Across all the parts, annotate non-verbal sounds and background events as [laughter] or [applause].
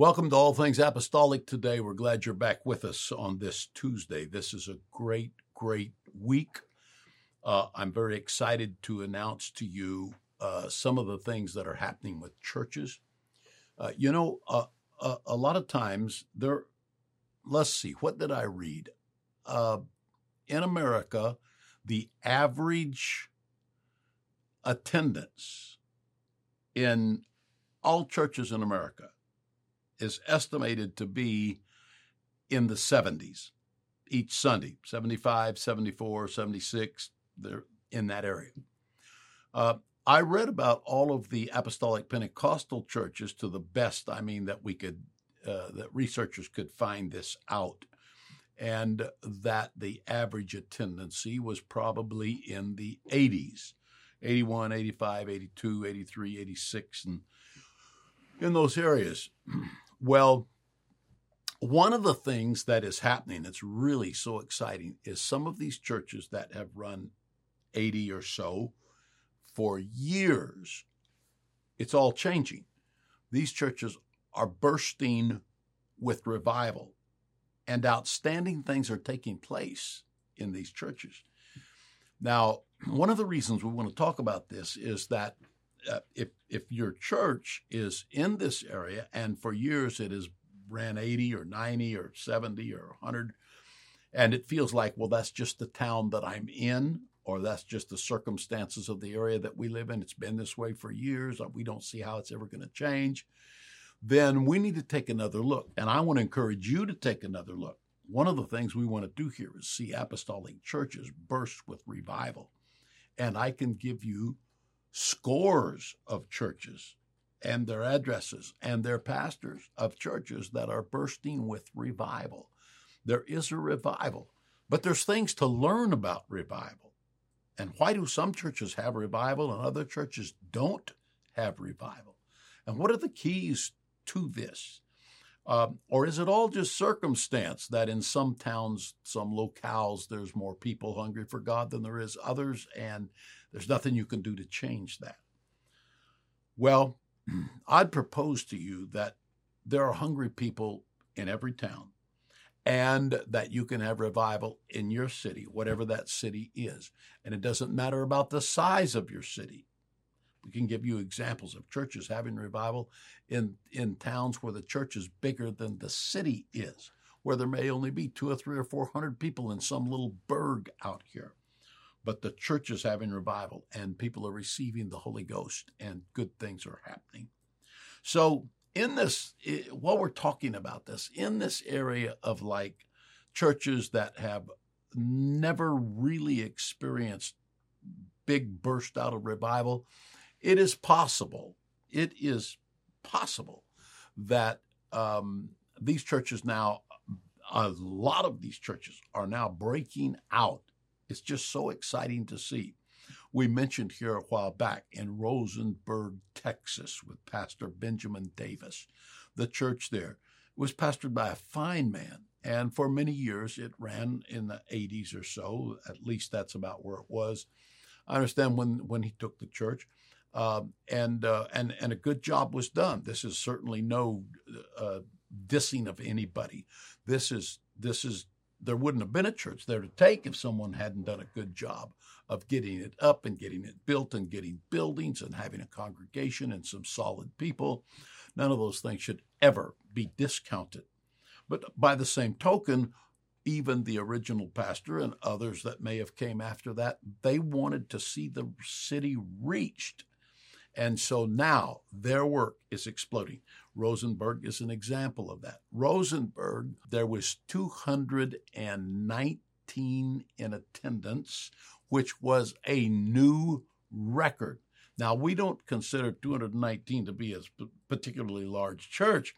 Welcome to All Things Apostolic today. We're glad you're back with us on this Tuesday. This is a great, great week. Uh, I'm very excited to announce to you uh, some of the things that are happening with churches. Uh, you know, uh, uh, a lot of times there, let's see, what did I read? Uh, in America, the average attendance in all churches in America is estimated to be in the 70s each Sunday 75, 74, 76, they're in that area. Uh, I read about all of the apostolic Pentecostal churches to the best, I mean, that we could, uh, that researchers could find this out, and that the average attendancy was probably in the 80s 81, 85, 82, 83, 86, and in those areas. Well, one of the things that is happening that's really so exciting is some of these churches that have run 80 or so for years, it's all changing. These churches are bursting with revival, and outstanding things are taking place in these churches. Now, one of the reasons we want to talk about this is that uh, if if your church is in this area and for years it has ran 80 or 90 or 70 or 100 and it feels like well that's just the town that I'm in or that's just the circumstances of the area that we live in it's been this way for years we don't see how it's ever going to change then we need to take another look. And I want to encourage you to take another look. One of the things we want to do here is see apostolic churches burst with revival. And I can give you scores of churches and their addresses and their pastors of churches that are bursting with revival. There is a revival, but there's things to learn about revival. And why do some churches have revival and other churches don't have revival? And what are the keys to this? Um, or is it all just circumstance that in some towns, some locales, there's more people hungry for God than there is others, and there's nothing you can do to change that? Well, [clears throat] I'd propose to you that there are hungry people in every town and that you can have revival in your city, whatever that city is. And it doesn't matter about the size of your city. We can give you examples of churches having revival in, in towns where the church is bigger than the city is, where there may only be two or three or four hundred people in some little burg out here. But the church is having revival and people are receiving the Holy Ghost and good things are happening. So, in this, while we're talking about this, in this area of like churches that have never really experienced big burst out of revival, it is possible, it is possible that um, these churches now, a lot of these churches are now breaking out. It's just so exciting to see. We mentioned here a while back in Rosenberg, Texas, with Pastor Benjamin Davis. The church there was pastored by a fine man, and for many years it ran in the 80s or so. At least that's about where it was. I understand when, when he took the church. Um, and uh, and and a good job was done. This is certainly no uh, dissing of anybody. This is this is there wouldn't have been a church there to take if someone hadn't done a good job of getting it up and getting it built and getting buildings and having a congregation and some solid people. None of those things should ever be discounted. But by the same token, even the original pastor and others that may have came after that, they wanted to see the city reached and so now their work is exploding. Rosenberg is an example of that. Rosenberg, there was 219 in attendance, which was a new record. Now, we don't consider 219 to be a particularly large church.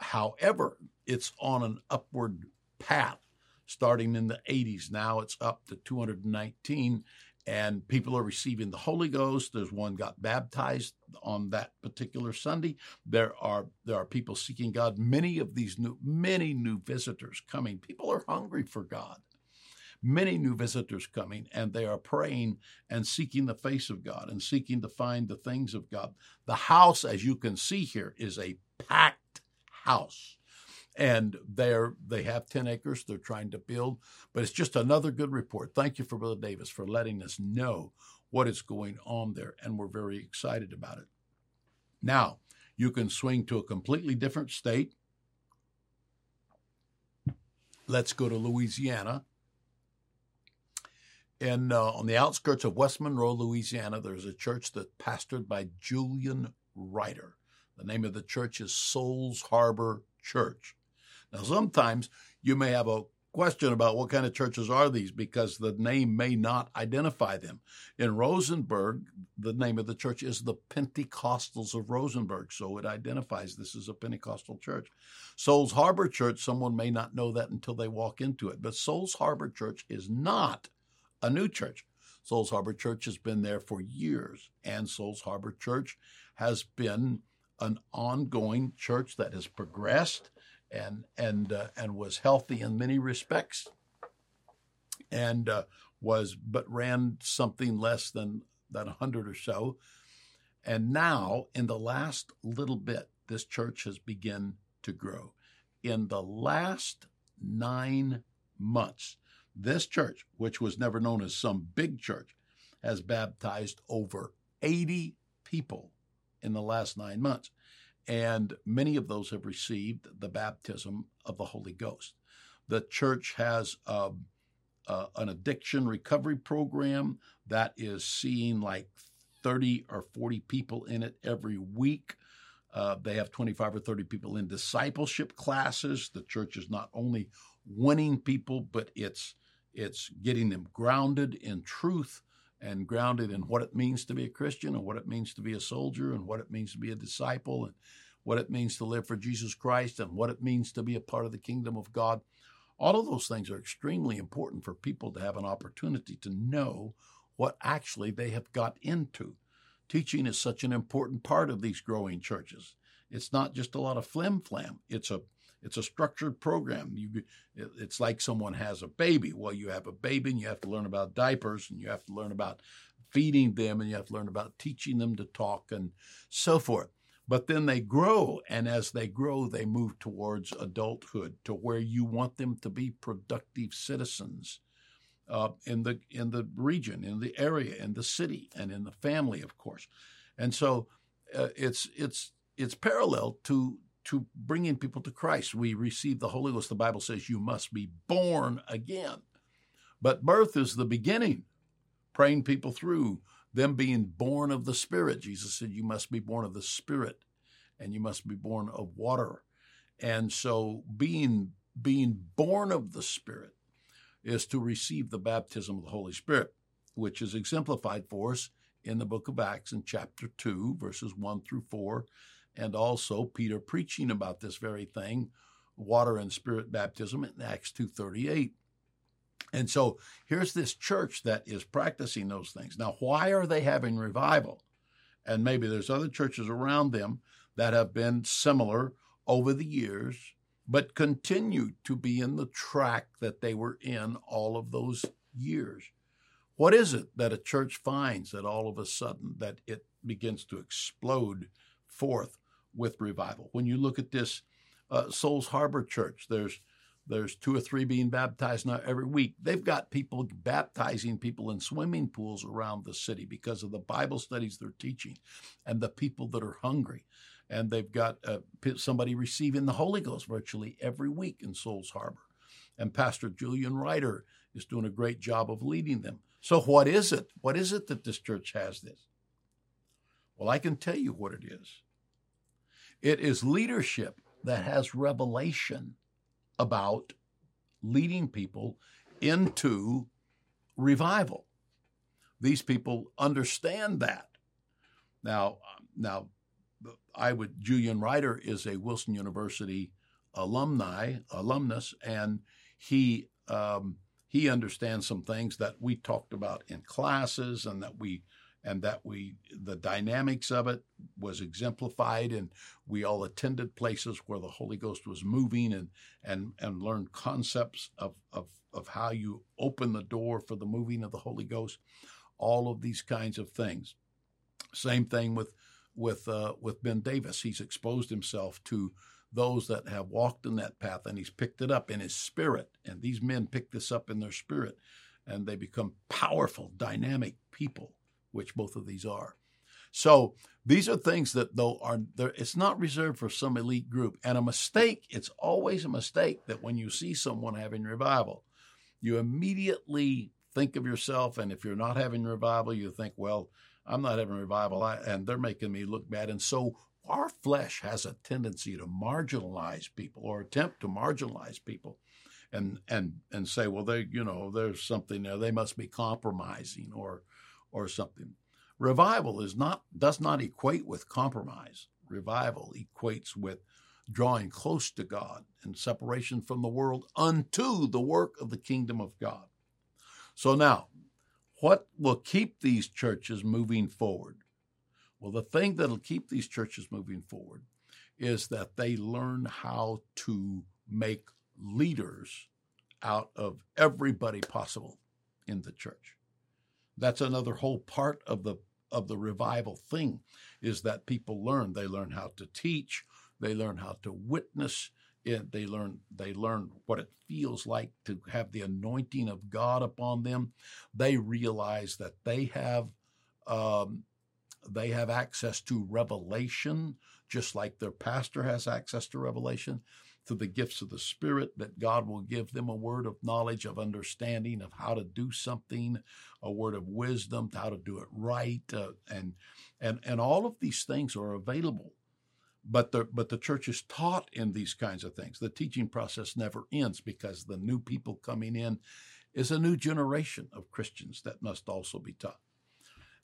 However, it's on an upward path starting in the 80s. Now it's up to 219 and people are receiving the Holy Ghost. There's one got baptized on that particular Sunday. There are there are people seeking God. Many of these new many new visitors coming. People are hungry for God. Many new visitors coming, and they are praying and seeking the face of God and seeking to find the things of God. The house, as you can see here, is a packed house. And they're they have 10 acres they're trying to build, but it's just another good report. Thank you for Brother Davis for letting us know what is going on there, and we're very excited about it. Now, you can swing to a completely different state. Let's go to Louisiana. And uh, on the outskirts of West Monroe, Louisiana, there's a church that's pastored by Julian Ryder. The name of the church is Souls Harbor Church. Now, sometimes you may have a question about what kind of churches are these because the name may not identify them. In Rosenberg, the name of the church is the Pentecostals of Rosenberg, so it identifies this as a Pentecostal church. Souls Harbor Church, someone may not know that until they walk into it, but Souls Harbor Church is not a new church. Souls Harbor Church has been there for years, and Souls Harbor Church has been an ongoing church that has progressed and and uh, and was healthy in many respects, and uh, was but ran something less than than hundred or so, and now in the last little bit, this church has begun to grow. In the last nine months, this church, which was never known as some big church, has baptized over 80 people in the last nine months. And many of those have received the baptism of the Holy Ghost. The church has uh, uh, an addiction recovery program that is seeing like 30 or 40 people in it every week. Uh, they have 25 or 30 people in discipleship classes. The church is not only winning people, but it's it's getting them grounded in truth and grounded in what it means to be a Christian and what it means to be a soldier and what it means to be a disciple and what it means to live for Jesus Christ and what it means to be a part of the kingdom of God. All of those things are extremely important for people to have an opportunity to know what actually they have got into. Teaching is such an important part of these growing churches. It's not just a lot of flim flam. It's a it's a structured program. You, it's like someone has a baby. Well, you have a baby and you have to learn about diapers and you have to learn about feeding them and you have to learn about teaching them to talk and so forth. But then they grow, and as they grow, they move towards adulthood, to where you want them to be productive citizens uh, in the in the region, in the area, in the city, and in the family, of course. And so uh, it's it's it's parallel to to bringing people to Christ. We receive the Holy Ghost. The Bible says you must be born again. But birth is the beginning, praying people through them being born of the Spirit. Jesus said, You must be born of the Spirit and you must be born of water. And so being being born of the Spirit is to receive the baptism of the Holy Spirit, which is exemplified for us in the book of Acts in chapter 2, verses 1 through 4, and also Peter preaching about this very thing, water and spirit baptism in Acts 2:38. And so here's this church that is practicing those things. Now, why are they having revival? And maybe there's other churches around them that have been similar over the years, but continue to be in the track that they were in all of those years. What is it that a church finds that all of a sudden that it begins to explode forth with revival? When you look at this uh, Souls Harbor Church, there's there's two or three being baptized now every week. They've got people baptizing people in swimming pools around the city because of the Bible studies they're teaching and the people that are hungry. And they've got uh, somebody receiving the Holy Ghost virtually every week in Souls Harbor. And Pastor Julian Ryder is doing a great job of leading them. So, what is it? What is it that this church has this? Well, I can tell you what it is it is leadership that has revelation about leading people into revival. These people understand that. Now, now, I would Julian Ryder is a Wilson University alumni alumnus, and he um, he understands some things that we talked about in classes, and that we and that we the dynamics of it was exemplified and we all attended places where the holy ghost was moving and and and learned concepts of of of how you open the door for the moving of the holy ghost. All of these kinds of things. Same thing with with uh, with ben davis. He's exposed himself to those that have walked in that path, and He's picked it up in His spirit. And these men pick this up in their spirit, and they become powerful, dynamic people, which both of these are. So these are things that though are it's not reserved for some elite group. And a mistake, it's always a mistake that when you see someone having revival, you immediately think of yourself and if you're not having revival, you think, well, I'm not having revival I, and they're making me look bad. And so our flesh has a tendency to marginalize people or attempt to marginalize people and and and say, well, they you know, there's something there. They must be compromising or or something. Revival is not does not equate with compromise. Revival equates with drawing close to God and separation from the world unto the work of the kingdom of God. So now, what will keep these churches moving forward? Well, the thing that'll keep these churches moving forward is that they learn how to make leaders out of everybody possible in the church. That's another whole part of the of the revival thing is that people learn. They learn how to teach. They learn how to witness. It, they learn they learn what it feels like to have the anointing of God upon them. They realize that they have um, they have access to revelation, just like their pastor has access to revelation through the gifts of the Spirit, that God will give them a word of knowledge, of understanding of how to do something, a word of wisdom, how to do it right, uh, and and and all of these things are available. But the but the church is taught in these kinds of things. The teaching process never ends because the new people coming in is a new generation of Christians that must also be taught.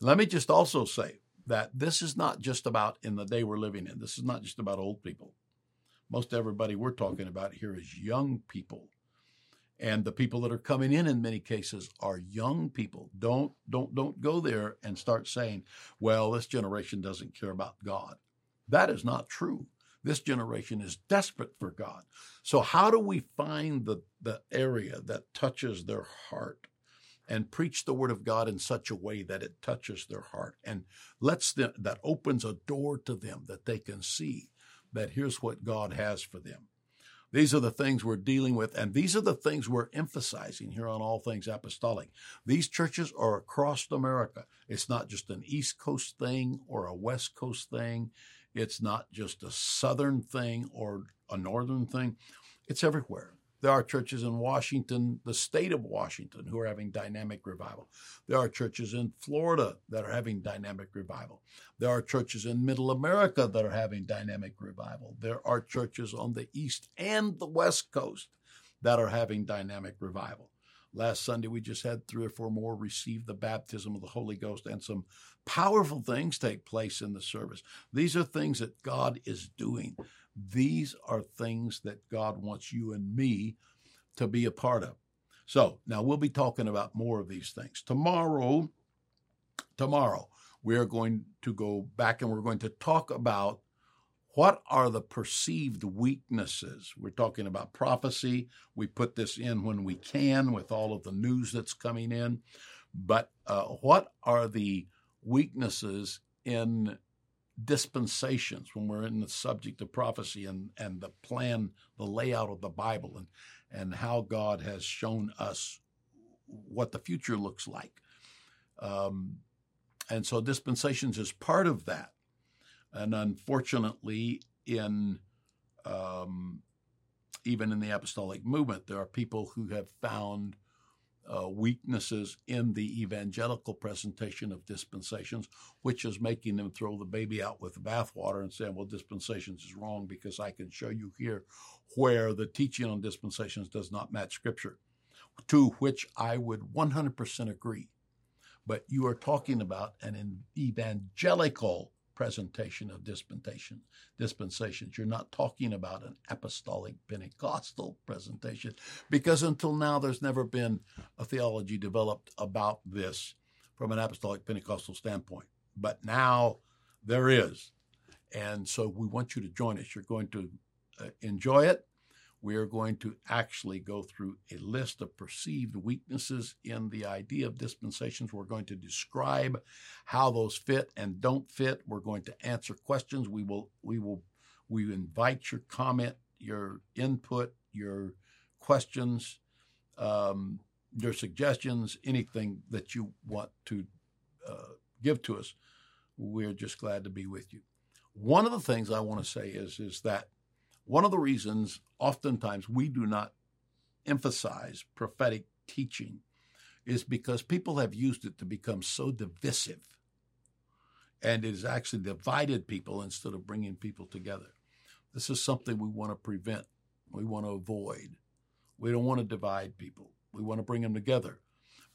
Let me just also say that this is not just about in the day we're living in. This is not just about old people most everybody we're talking about here is young people. And the people that are coming in in many cases are young people. Don't don't don't go there and start saying, well, this generation doesn't care about God. That is not true. This generation is desperate for God. So how do we find the, the area that touches their heart and preach the word of God in such a way that it touches their heart and lets them that opens a door to them that they can see that here's what God has for them. These are the things we're dealing with, and these are the things we're emphasizing here on All Things Apostolic. These churches are across America. It's not just an East Coast thing or a West Coast thing. It's not just a Southern thing or a Northern thing. It's everywhere. There are churches in Washington, the state of Washington, who are having dynamic revival. There are churches in Florida that are having dynamic revival. There are churches in Middle America that are having dynamic revival. There are churches on the East and the West Coast that are having dynamic revival. Last Sunday, we just had three or four more receive the baptism of the Holy Ghost, and some powerful things take place in the service. These are things that God is doing. These are things that God wants you and me to be a part of. So now we'll be talking about more of these things. Tomorrow, tomorrow, we are going to go back and we're going to talk about what are the perceived weaknesses? We're talking about prophecy. We put this in when we can with all of the news that's coming in. But uh, what are the weaknesses in dispensations when we're in the subject of prophecy and, and the plan, the layout of the Bible, and, and how God has shown us what the future looks like. Um, and so dispensations is part of that. And unfortunately, in um, even in the apostolic movement, there are people who have found uh, weaknesses in the evangelical presentation of dispensations, which is making them throw the baby out with the bathwater and saying, well, dispensations is wrong because I can show you here where the teaching on dispensations does not match Scripture, to which I would 100% agree. But you are talking about an evangelical presentation of dispensation dispensations. You're not talking about an apostolic Pentecostal presentation because until now there's never been a theology developed about this from an apostolic Pentecostal standpoint. But now there is. And so we want you to join us. You're going to uh, enjoy it we are going to actually go through a list of perceived weaknesses in the idea of dispensations. We're going to describe how those fit and don't fit. We're going to answer questions. We will we will We invite your comment, your input, your questions, um, your suggestions, anything that you want to uh, give to us. We're just glad to be with you. One of the things I want to say is, is that one of the reasons oftentimes we do not emphasize prophetic teaching is because people have used it to become so divisive. And it has actually divided people instead of bringing people together. This is something we want to prevent, we want to avoid. We don't want to divide people, we want to bring them together.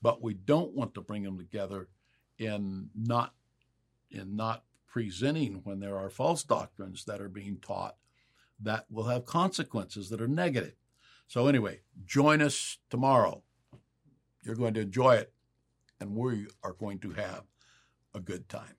But we don't want to bring them together in not in not presenting when there are false doctrines that are being taught that will have consequences that are negative. So, anyway, join us tomorrow. You're going to enjoy it, and we are going to have a good time.